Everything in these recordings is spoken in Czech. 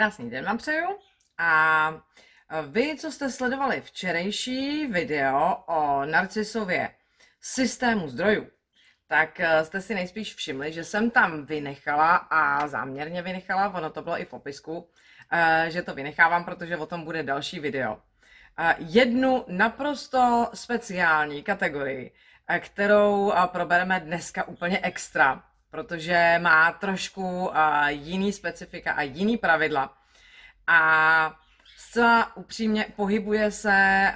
Krásný den vám přeju. A vy, co jste sledovali včerejší video o Narcisově systému zdrojů, tak eh, jste si nejspíš všimli, že jsem tam vynechala a záměrně vynechala, ono to bylo i v popisku, eh, že to vynechávám, protože o tom bude další video. Jednu naprosto speciální kategorii, kterou probereme dneska úplně extra, protože má trošku jiný specifika a jiný pravidla. A zcela upřímně pohybuje se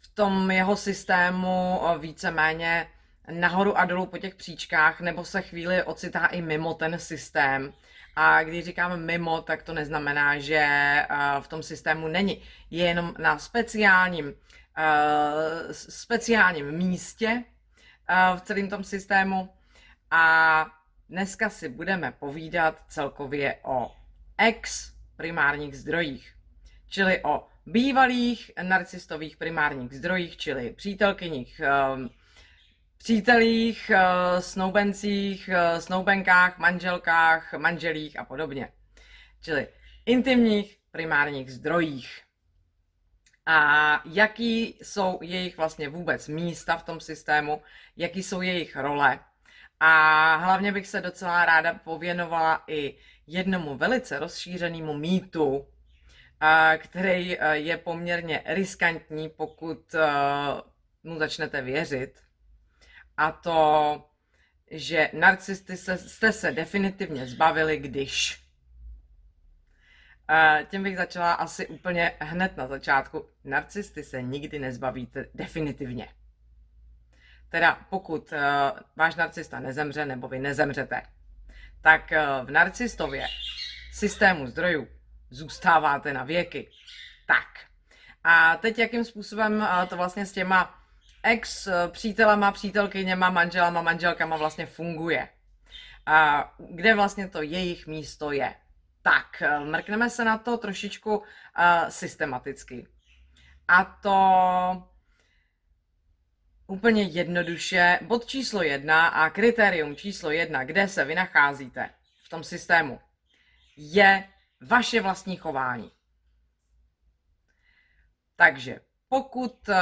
v tom jeho systému víceméně nahoru a dolů po těch příčkách, nebo se chvíli ocitá i mimo ten systém. A když říkám mimo, tak to neznamená, že v tom systému není. Je jenom na speciálním, speciálním místě v celém tom systému. A dneska si budeme povídat celkově o ex primárních zdrojích, čili o bývalých narcistových primárních zdrojích, čili přítelkyních, přítelích, eh, snoubencích, eh, snoubenkách, manželkách, manželích a podobně. Čili intimních primárních zdrojích. A jaký jsou jejich vlastně vůbec místa v tom systému, jaký jsou jejich role. A hlavně bych se docela ráda pověnovala i jednomu velice rozšířenému mýtu, eh, který je poměrně riskantní, pokud mu začnete věřit a to, že narcisty se, jste se definitivně zbavili, když. Tím bych začala asi úplně hned na začátku. Narcisty se nikdy nezbavíte definitivně. Teda pokud uh, váš narcista nezemře nebo vy nezemřete, tak uh, v narcistově systému zdrojů zůstáváte na věky. Tak. A teď jakým způsobem uh, to vlastně s těma ex přítelama, přítelkyněma, manželama, manželkama vlastně funguje. A kde vlastně to jejich místo je. Tak, mrkneme se na to trošičku uh, systematicky. A to úplně jednoduše. Bod číslo jedna a kritérium číslo jedna, kde se vy nacházíte v tom systému, je vaše vlastní chování. Takže pokud uh,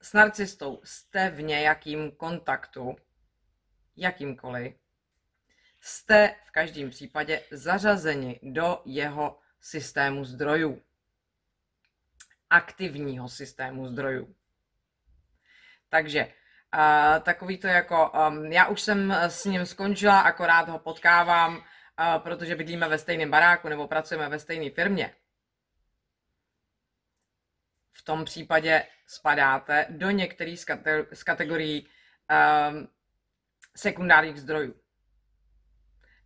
s narcistou jste v nějakým kontaktu, jakýmkoliv, jste v každém případě zařazeni do jeho systému zdrojů. Aktivního systému zdrojů. Takže uh, takový to jako, um, já už jsem s ním skončila, akorát ho potkávám, uh, protože bydlíme ve stejném baráku nebo pracujeme ve stejné firmě v tom případě spadáte do některých z kategorií um, sekundárních zdrojů.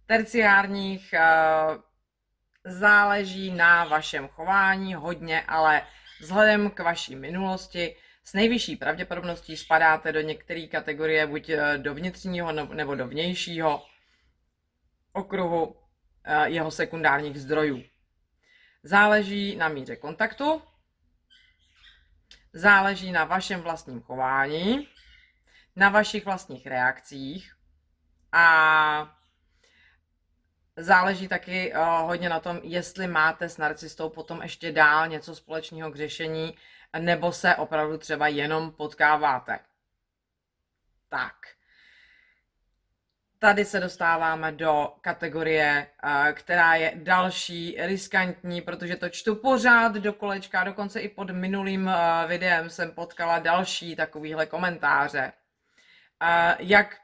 Terciárních uh, záleží na vašem chování hodně, ale vzhledem k vaší minulosti s nejvyšší pravděpodobností spadáte do některé kategorie buď eh, do vnitřního nebo do vnějšího okruhu eh, jeho sekundárních zdrojů. Záleží na míře kontaktu, záleží na vašem vlastním chování, na vašich vlastních reakcích a záleží taky uh, hodně na tom, jestli máte s narcistou potom ještě dál něco společného k řešení, nebo se opravdu třeba jenom potkáváte. Tak tady se dostáváme do kategorie, eh, která je další riskantní, protože to čtu pořád do kolečka, dokonce i pod minulým eh, videem jsem potkala další takovýhle komentáře. Eh, jak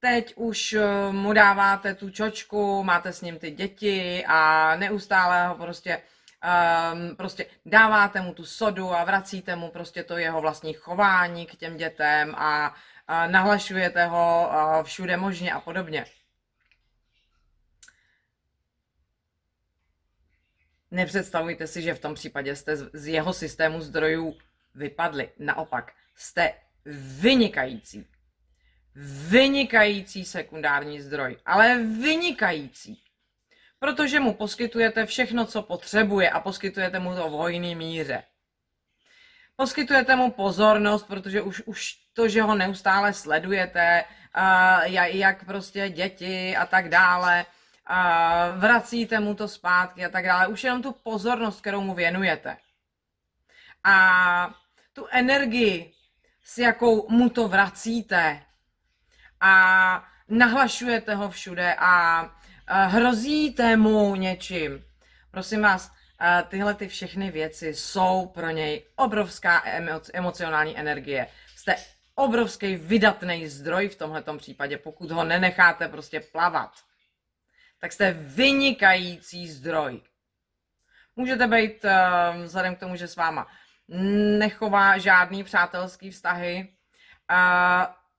teď už mu dáváte tu čočku, máte s ním ty děti a neustále ho prostě um, prostě dáváte mu tu sodu a vracíte mu prostě to jeho vlastní chování k těm dětem a nahlašujete ho všude možně a podobně. Nepředstavujte si, že v tom případě jste z jeho systému zdrojů vypadli. Naopak, jste vynikající. Vynikající sekundární zdroj, ale vynikající. Protože mu poskytujete všechno, co potřebuje a poskytujete mu to v hojný míře poskytujete mu pozornost, protože už, už to, že ho neustále sledujete, uh, jak prostě děti a tak dále, a vracíte mu to zpátky a tak dále. Už jenom tu pozornost, kterou mu věnujete. A tu energii, s jakou mu to vracíte a nahlašujete ho všude a hrozíte mu něčím. Prosím vás, tyhle ty všechny věci jsou pro něj obrovská emocionální energie. Jste obrovský vydatný zdroj v tomhle případě, pokud ho nenecháte prostě plavat. Tak jste vynikající zdroj. Můžete být, uh, vzhledem k tomu, že s váma nechová žádný přátelský vztahy,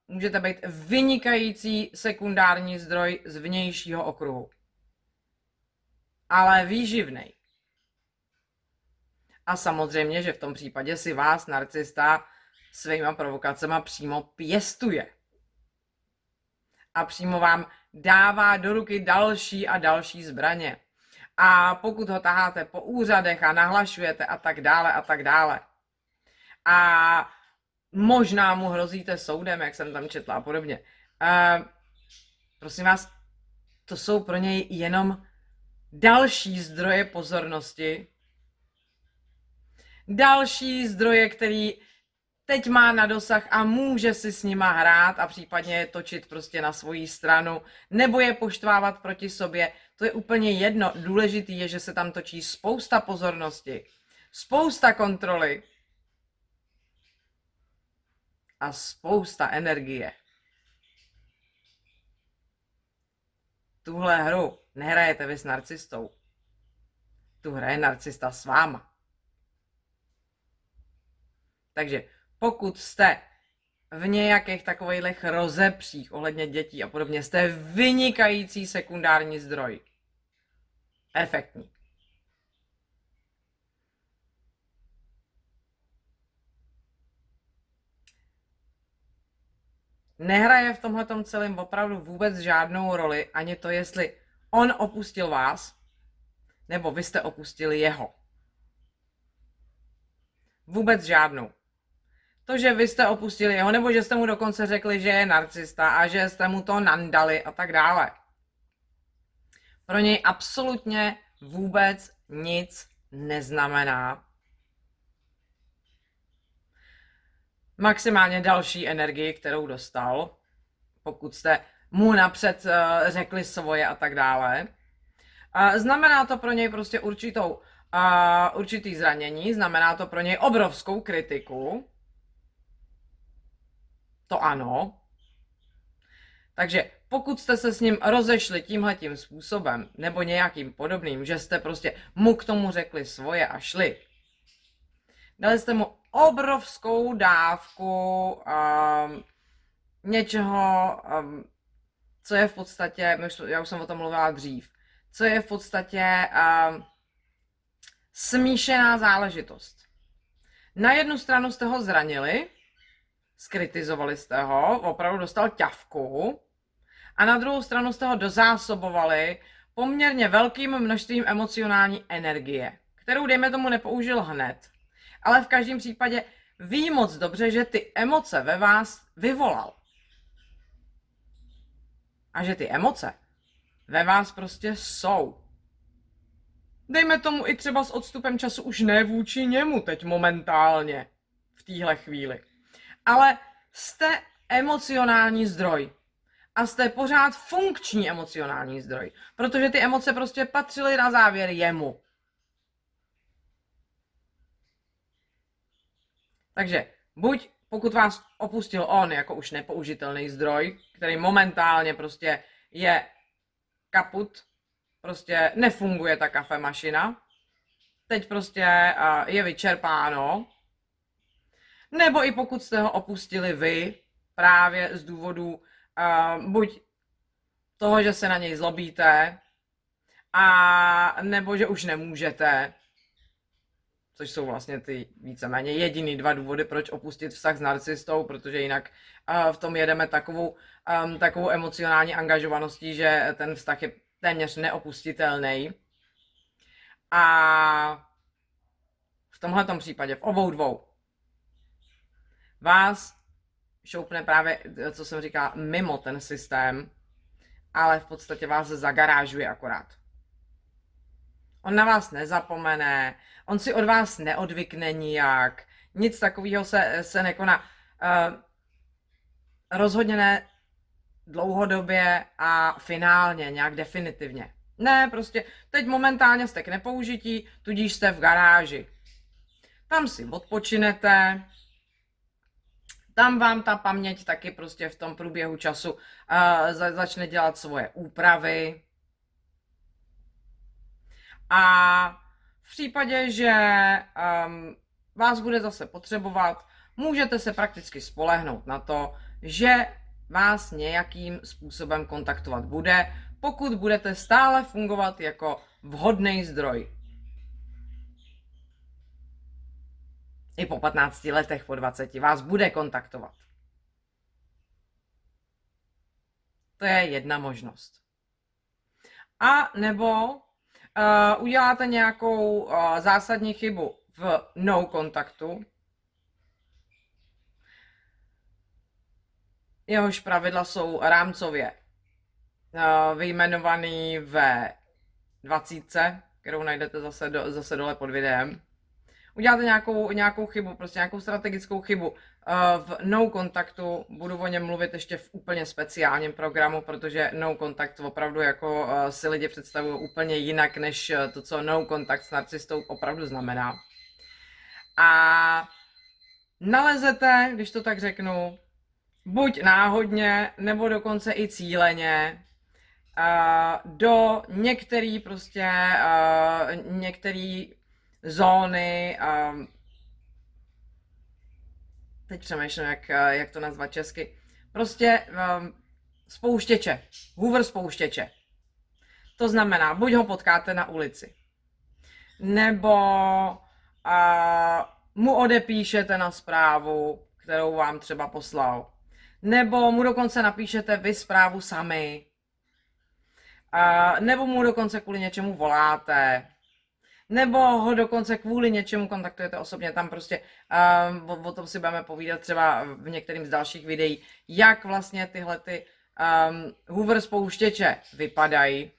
můžete být vynikající sekundární zdroj z vnějšího okruhu. Ale výživný. A samozřejmě, že v tom případě si vás narcista svýma provokacema přímo pěstuje. A přímo vám dává do ruky další a další zbraně. A pokud ho taháte po úřadech a nahlašujete a tak dále a tak dále. A možná mu hrozíte soudem, jak jsem tam četla a podobně. Uh, prosím vás, to jsou pro něj jenom další zdroje pozornosti, další zdroje, který teď má na dosah a může si s nima hrát a případně je točit prostě na svoji stranu nebo je poštvávat proti sobě. To je úplně jedno. Důležitý je, že se tam točí spousta pozornosti, spousta kontroly a spousta energie. Tuhle hru nehrajete vy s narcistou. Tu hraje narcista s váma. Takže pokud jste v nějakých takových rozepřích ohledně dětí a podobně, jste vynikající sekundární zdroj. Perfektní. Nehraje v tomhle celém opravdu vůbec žádnou roli, ani to, jestli on opustil vás, nebo vy jste opustili jeho. Vůbec žádnou to, že vy jste opustili jeho, nebo že jste mu dokonce řekli, že je narcista a že jste mu to nandali a tak dále. Pro něj absolutně vůbec nic neznamená. Maximálně další energii, kterou dostal, pokud jste mu napřed uh, řekli svoje a tak dále. Znamená to pro něj prostě určitou, určitý zranění, znamená to pro něj obrovskou kritiku, to ano. Takže pokud jste se s ním rozešli tímhletím způsobem nebo nějakým podobným, že jste prostě mu k tomu řekli svoje a šli, dali jste mu obrovskou dávku um, něčeho, um, co je v podstatě, já už jsem o tom mluvila dřív, co je v podstatě um, smíšená záležitost. Na jednu stranu jste ho zranili, skritizovali jste ho, opravdu dostal ťavku a na druhou stranu jste ho dozásobovali poměrně velkým množstvím emocionální energie, kterou, dejme tomu, nepoužil hned. Ale v každém případě ví moc dobře, že ty emoce ve vás vyvolal. A že ty emoce ve vás prostě jsou. Dejme tomu i třeba s odstupem času už ne vůči němu teď momentálně, v téhle chvíli ale jste emocionální zdroj. A jste pořád funkční emocionální zdroj. Protože ty emoce prostě patřily na závěr jemu. Takže buď pokud vás opustil on jako už nepoužitelný zdroj, který momentálně prostě je kaput, prostě nefunguje ta kafemašina, teď prostě je vyčerpáno, nebo i pokud jste ho opustili vy, právě z důvodu buď toho, že se na něj zlobíte, a nebo že už nemůžete, což jsou vlastně ty víceméně jediný dva důvody, proč opustit vztah s narcistou, protože jinak uh, v tom jedeme takovou, um, takovou emocionální angažovaností, že ten vztah je téměř neopustitelný. A v tomhle případě, v obou dvou, vás šoupne právě, co jsem říkal, mimo ten systém ale v podstatě vás zagarážuje akorát. On na vás nezapomene, on si od vás neodvykne nijak, nic takového se, se nekoná. Uh, rozhodně ne dlouhodobě a finálně, nějak definitivně. Ne, prostě teď momentálně jste k nepoužití, tudíž jste v garáži. Tam si odpočinete, tam vám ta paměť taky prostě v tom průběhu času uh, začne dělat svoje úpravy. A v případě, že um, vás bude zase potřebovat, můžete se prakticky spolehnout na to, že vás nějakým způsobem kontaktovat bude, pokud budete stále fungovat jako vhodný zdroj. I po 15 letech, po 20 vás bude kontaktovat. To je jedna možnost. A nebo uh, uděláte nějakou uh, zásadní chybu v no kontaktu, jehož pravidla jsou rámcově uh, vyjmenovaný ve 20, kterou najdete zase, do, zase dole pod videem. Uděláte nějakou, nějakou chybu, prostě nějakou strategickou chybu uh, v no kontaktu, budu o něm mluvit ještě v úplně speciálním programu, protože no kontakt opravdu jako uh, si lidi představují úplně jinak, než to, co no kontakt s narcistou opravdu znamená. A nalezete, když to tak řeknu, buď náhodně, nebo dokonce i cíleně, do některé prostě, některé zóny, uh, teď přemýšlím, jak, jak to nazvat česky, prostě um, spouštěče, hoover spouštěče. To znamená, buď ho potkáte na ulici, nebo uh, mu odepíšete na zprávu, kterou vám třeba poslal. Nebo mu dokonce napíšete vy zprávu sami. A, nebo mu dokonce kvůli něčemu voláte. Nebo ho dokonce kvůli něčemu kontaktujete osobně. Tam prostě um, o, o tom si budeme povídat třeba v některým z dalších videí, jak vlastně tyhle ty um, Hoover spouštěče vypadají.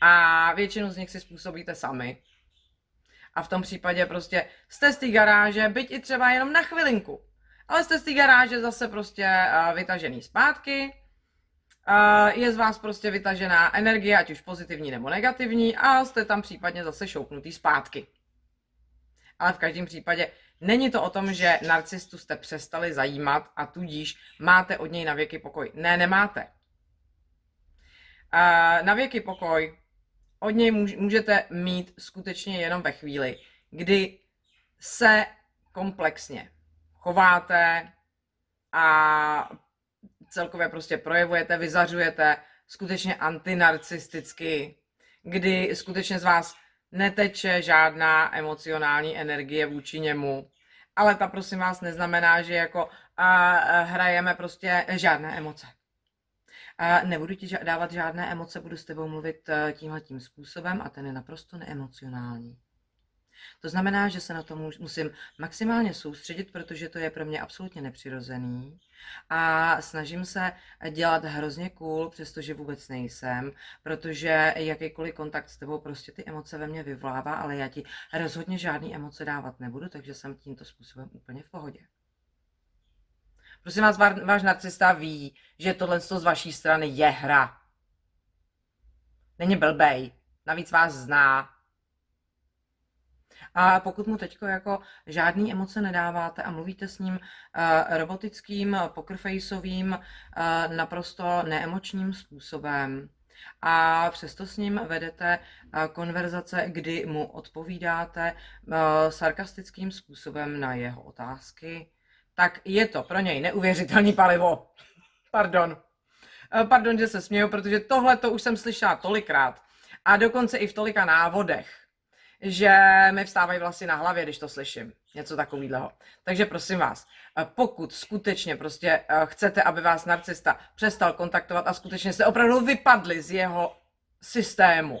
A většinu z nich si způsobíte sami. A v tom případě prostě jste z té garáže, byť i třeba jenom na chvilinku ale jste z té garáže zase prostě uh, vytažený zpátky, je z vás prostě vytažená energie, ať už pozitivní nebo negativní, a jste tam případně zase šoupnutý zpátky. Ale v každém případě není to o tom, že narcistu jste přestali zajímat a tudíž máte od něj na věky pokoj. Ne, nemáte. Uh, na věky pokoj od něj můžete mít skutečně jenom ve chvíli, kdy se komplexně chováte a celkově prostě projevujete, vyzařujete skutečně antinarcisticky, kdy skutečně z vás neteče žádná emocionální energie vůči němu. Ale ta prosím vás neznamená, že jako a, a, hrajeme prostě žádné emoce. A nebudu ti dávat žádné emoce, budu s tebou mluvit e, tímhle tím způsobem a ten je naprosto neemocionální. To znamená, že se na to musím maximálně soustředit, protože to je pro mě absolutně nepřirozený. A snažím se dělat hrozně cool, přestože vůbec nejsem, protože jakýkoliv kontakt s tebou prostě ty emoce ve mně vyvolává, ale já ti rozhodně žádný emoce dávat nebudu, takže jsem tímto způsobem úplně v pohodě. Prosím vás, váš narcista ví, že tohle z vaší strany je hra. Není blbej, navíc vás zná, a pokud mu teď jako žádný emoce nedáváte a mluvíte s ním uh, robotickým, pokerfaceovým, uh, naprosto neemočním způsobem, a přesto s ním vedete uh, konverzace, kdy mu odpovídáte sarkastickým způsobem na jeho otázky, tak je to pro něj neuvěřitelný palivo. Pardon. Pardon, že se směju, protože tohle to už jsem slyšela tolikrát. A dokonce i v tolika návodech že mi vstávají vlasy na hlavě, když to slyším. Něco takového. Takže prosím vás, eh, pokud skutečně prostě eh, chcete, aby vás narcista přestal kontaktovat a skutečně jste opravdu vypadli z jeho systému,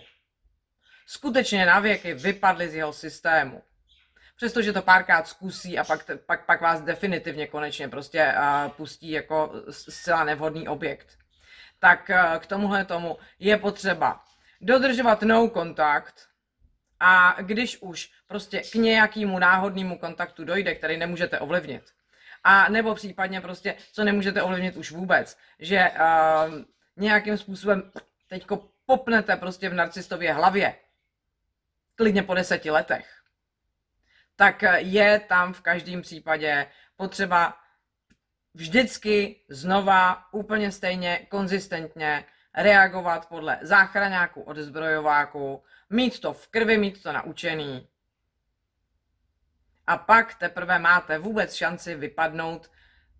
skutečně na věky vypadli z jeho systému, Přestože to párkrát zkusí a pak, pak, pak vás definitivně konečně prostě uh, pustí jako zcela nevhodný objekt. Tak uh, k tomuhle tomu je potřeba dodržovat no kontakt a když už prostě k nějakému náhodnému kontaktu dojde, který nemůžete ovlivnit, a nebo případně prostě, co nemůžete ovlivnit už vůbec, že uh, nějakým způsobem teďko popnete prostě v narcistově hlavě, klidně po deseti letech, tak je tam v každém případě potřeba vždycky znova úplně stejně konzistentně reagovat podle záchraňáku od zbrojováku, mít to v krvi, mít to naučený. A pak teprve máte vůbec šanci vypadnout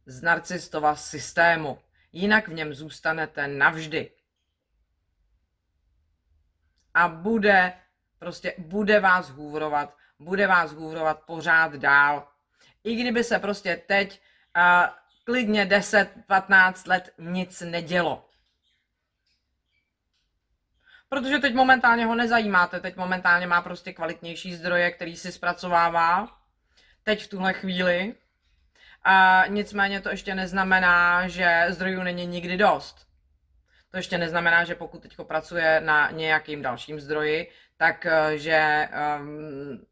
z narcistova systému. Jinak v něm zůstanete navždy. A bude, prostě bude vás hůvrovat, bude vás hůvrovat pořád dál. I kdyby se prostě teď uh, klidně 10-15 let nic nedělo. Protože teď momentálně ho nezajímáte, teď momentálně má prostě kvalitnější zdroje, který si zpracovává. Teď v tuhle chvíli. A nicméně to ještě neznamená, že zdrojů není nikdy dost. To ještě neznamená, že pokud teď pracuje na nějakým dalším zdroji, tak eh, že um,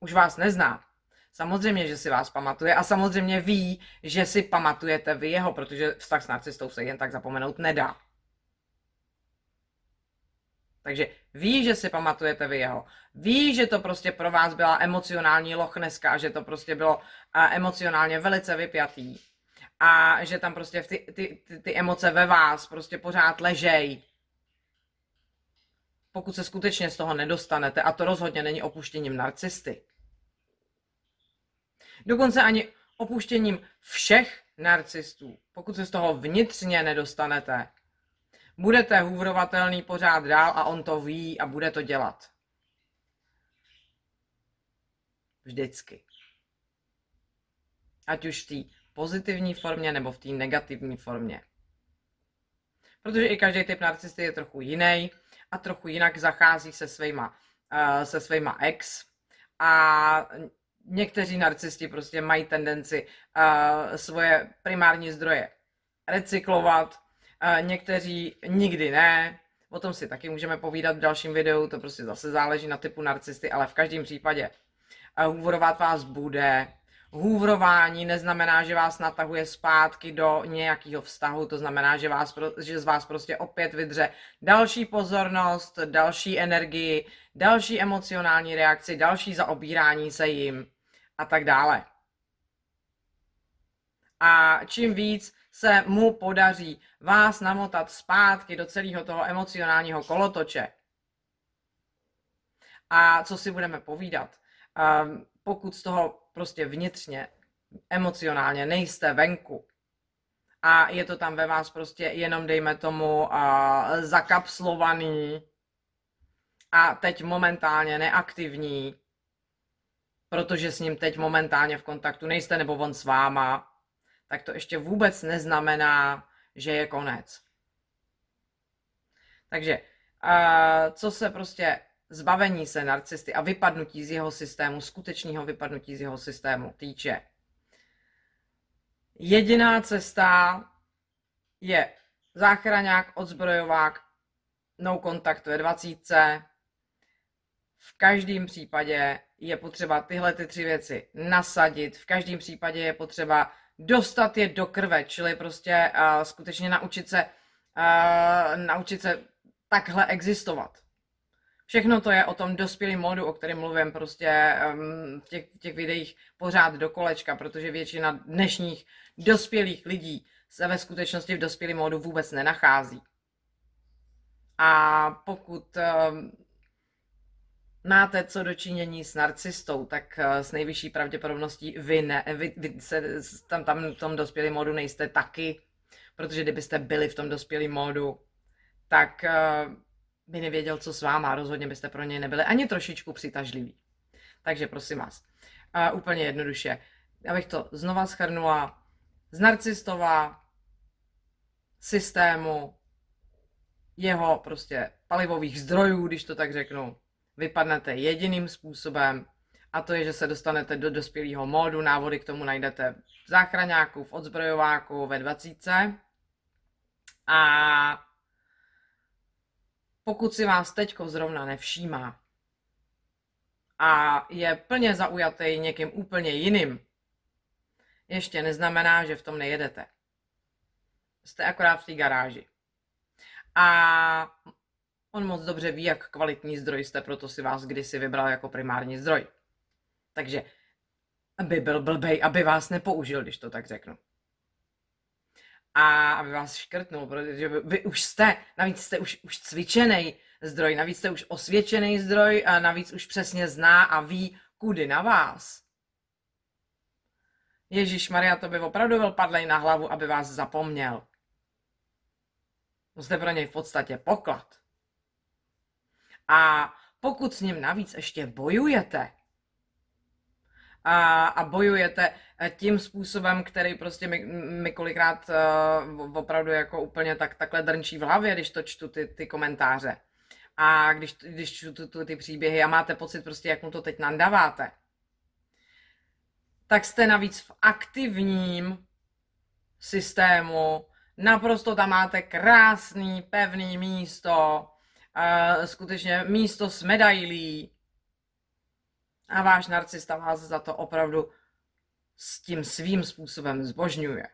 už vás nezná. Samozřejmě, že si vás pamatuje a samozřejmě ví, že si pamatujete vy jeho, protože vztah s narcistou se jen tak zapomenout nedá. Takže ví, že si pamatujete vy jeho. Ví, že to prostě pro vás byla emocionální lochneska, že to prostě bylo emocionálně velice vypjatý. A že tam prostě ty, ty, ty, ty emoce ve vás prostě pořád ležej. Pokud se skutečně z toho nedostanete, a to rozhodně není opuštěním narcisty. Dokonce ani opuštěním všech narcistů, pokud se z toho vnitřně nedostanete, budete hůvrovatelný pořád dál a on to ví a bude to dělat. Vždycky. Ať už v té pozitivní formě nebo v té negativní formě. Protože i každý typ narcisty je trochu jiný a trochu jinak zachází se svýma, uh, se svýma ex. A někteří narcisti prostě mají tendenci uh, svoje primární zdroje recyklovat, někteří nikdy ne, o tom si taky můžeme povídat v dalším videu, to prostě zase záleží na typu narcisty, ale v každém případě uh, hůvorovat vás bude, hůvrování neznamená, že vás natahuje zpátky do nějakého vztahu, to znamená, že, vás, že z vás prostě opět vydře další pozornost, další energii, další emocionální reakci, další zaobírání se jim a tak dále. A čím víc se mu podaří vás namotat zpátky do celého toho emocionálního kolotoče, a co si budeme povídat, um, pokud z toho prostě vnitřně, emocionálně nejste venku a je to tam ve vás prostě jenom, dejme tomu, zakapslovaný a teď momentálně neaktivní, protože s ním teď momentálně v kontaktu nejste nebo on s váma, tak to ještě vůbec neznamená, že je konec. Takže uh, co se prostě zbavení se narcisty a vypadnutí z jeho systému, skutečného vypadnutí z jeho systému týče. Jediná cesta je záchraňák, odzbrojovák, no kontakt ve 20. V každém případě je potřeba tyhle ty tři věci nasadit, v každém případě je potřeba dostat je do krve, čili prostě uh, skutečně naučit se, uh, naučit se takhle existovat. Všechno to je o tom dospělém modu, o kterém mluvím prostě um, v, těch, těch videích pořád do kolečka, protože většina dnešních dospělých lidí se ve skutečnosti v dospělém modu vůbec nenachází. A pokud um, máte co dočinění s narcistou, tak uh, s nejvyšší pravděpodobností vy, ne, vy, vy se tam, tam v tom dospělém modu nejste taky, protože kdybyste byli v tom dospělém modu, tak uh, by nevěděl, co s váma, rozhodně byste pro něj nebyli ani trošičku přitažliví. Takže prosím vás, uh, úplně jednoduše, abych to znova schrnula, z narcistova systému jeho prostě palivových zdrojů, když to tak řeknu, vypadnete jediným způsobem A to je, že se dostanete do dospělého módu, návody k tomu najdete v záchraňáku, v odzbrojováku, ve 20. A pokud si vás teďko zrovna nevšímá a je plně zaujatý někým úplně jiným, ještě neznamená, že v tom nejedete. Jste akorát v té garáži. A on moc dobře ví, jak kvalitní zdroj jste, proto si vás kdysi vybral jako primární zdroj. Takže aby byl blbej, aby vás nepoužil, když to tak řeknu. A aby vás škrtnul, protože vy už jste, navíc jste už, už cvičený zdroj, navíc jste už osvědčený zdroj a navíc už přesně zná a ví, kudy na vás. Ježíš Maria, to by opravdu byl padlej na hlavu, aby vás zapomněl. Jste pro něj v podstatě poklad. A pokud s ním navíc ještě bojujete, a, a bojujete eh, tím způsobem, který prostě mi, mi kolikrát uh, opravdu jako úplně tak, takhle drnčí v hlavě, když to čtu ty, ty komentáře. A když, když čtu tu, ty příběhy a máte pocit prostě, jak mu to teď nandáváte, tak jste navíc v aktivním systému, naprosto tam máte krásný, pevný místo, uh, skutečně místo s medailí, a váš narcista vás za to opravdu s tím svým způsobem zbožňuje.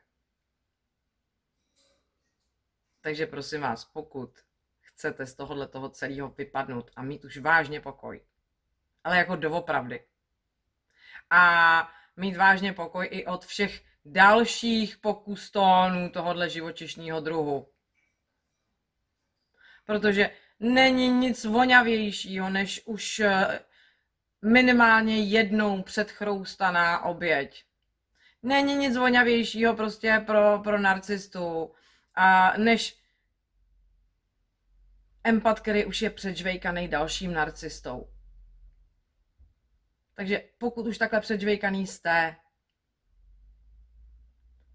Takže prosím vás, pokud chcete z tohohle toho celého vypadnout a mít už vážně pokoj, ale jako doopravdy. A mít vážně pokoj i od všech dalších pokustónů tohohle živočišního druhu. Protože není nic voňavějšího, než už eh, minimálně jednou předchroustaná oběť. Není nic voňavějšího prostě pro, pro narcistu, a než empat, který už je předžvejkaný dalším narcistou. Takže pokud už takhle předžvejkaný jste,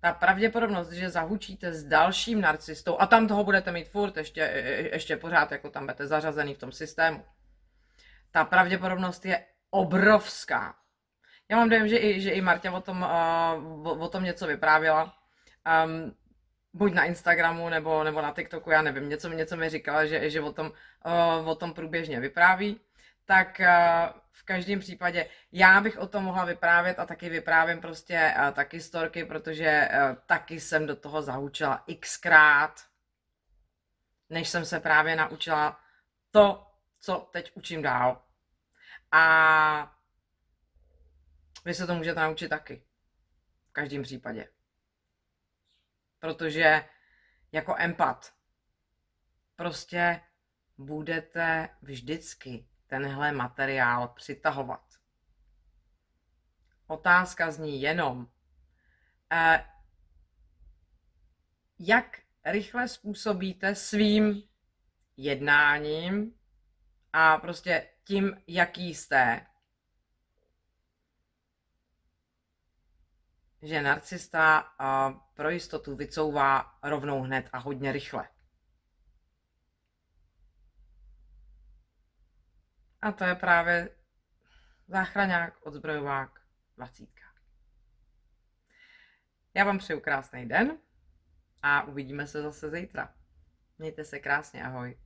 ta pravděpodobnost, že zahučíte s dalším narcistou a tam toho budete mít furt, ještě, ještě pořád, jako tam budete zařazený v tom systému, ta pravděpodobnost je obrovská. Já mám dojem, že i, že i Martě o tom, uh, o, o tom něco vyprávěla. Um, buď na Instagramu nebo, nebo na TikToku, já nevím, něco, něco mi říkala, že, že o, tom, uh, o tom průběžně vypráví. Tak uh, v každém případě já bych o tom mohla vyprávět a taky vyprávím prostě uh, taky storky, protože uh, taky jsem do toho zahučila xkrát, než jsem se právě naučila to, co teď učím dál. A vy se to můžete naučit taky. V každém případě. Protože jako empat prostě budete vždycky tenhle materiál přitahovat. Otázka zní jenom, eh, jak rychle způsobíte svým jednáním a prostě tím, jaký jste, že narcista pro jistotu vycouvá rovnou hned a hodně rychle. A to je právě záchraňák, odzbrojovák, dvacítka. Já vám přeju krásný den a uvidíme se zase zítra. Mějte se krásně, ahoj.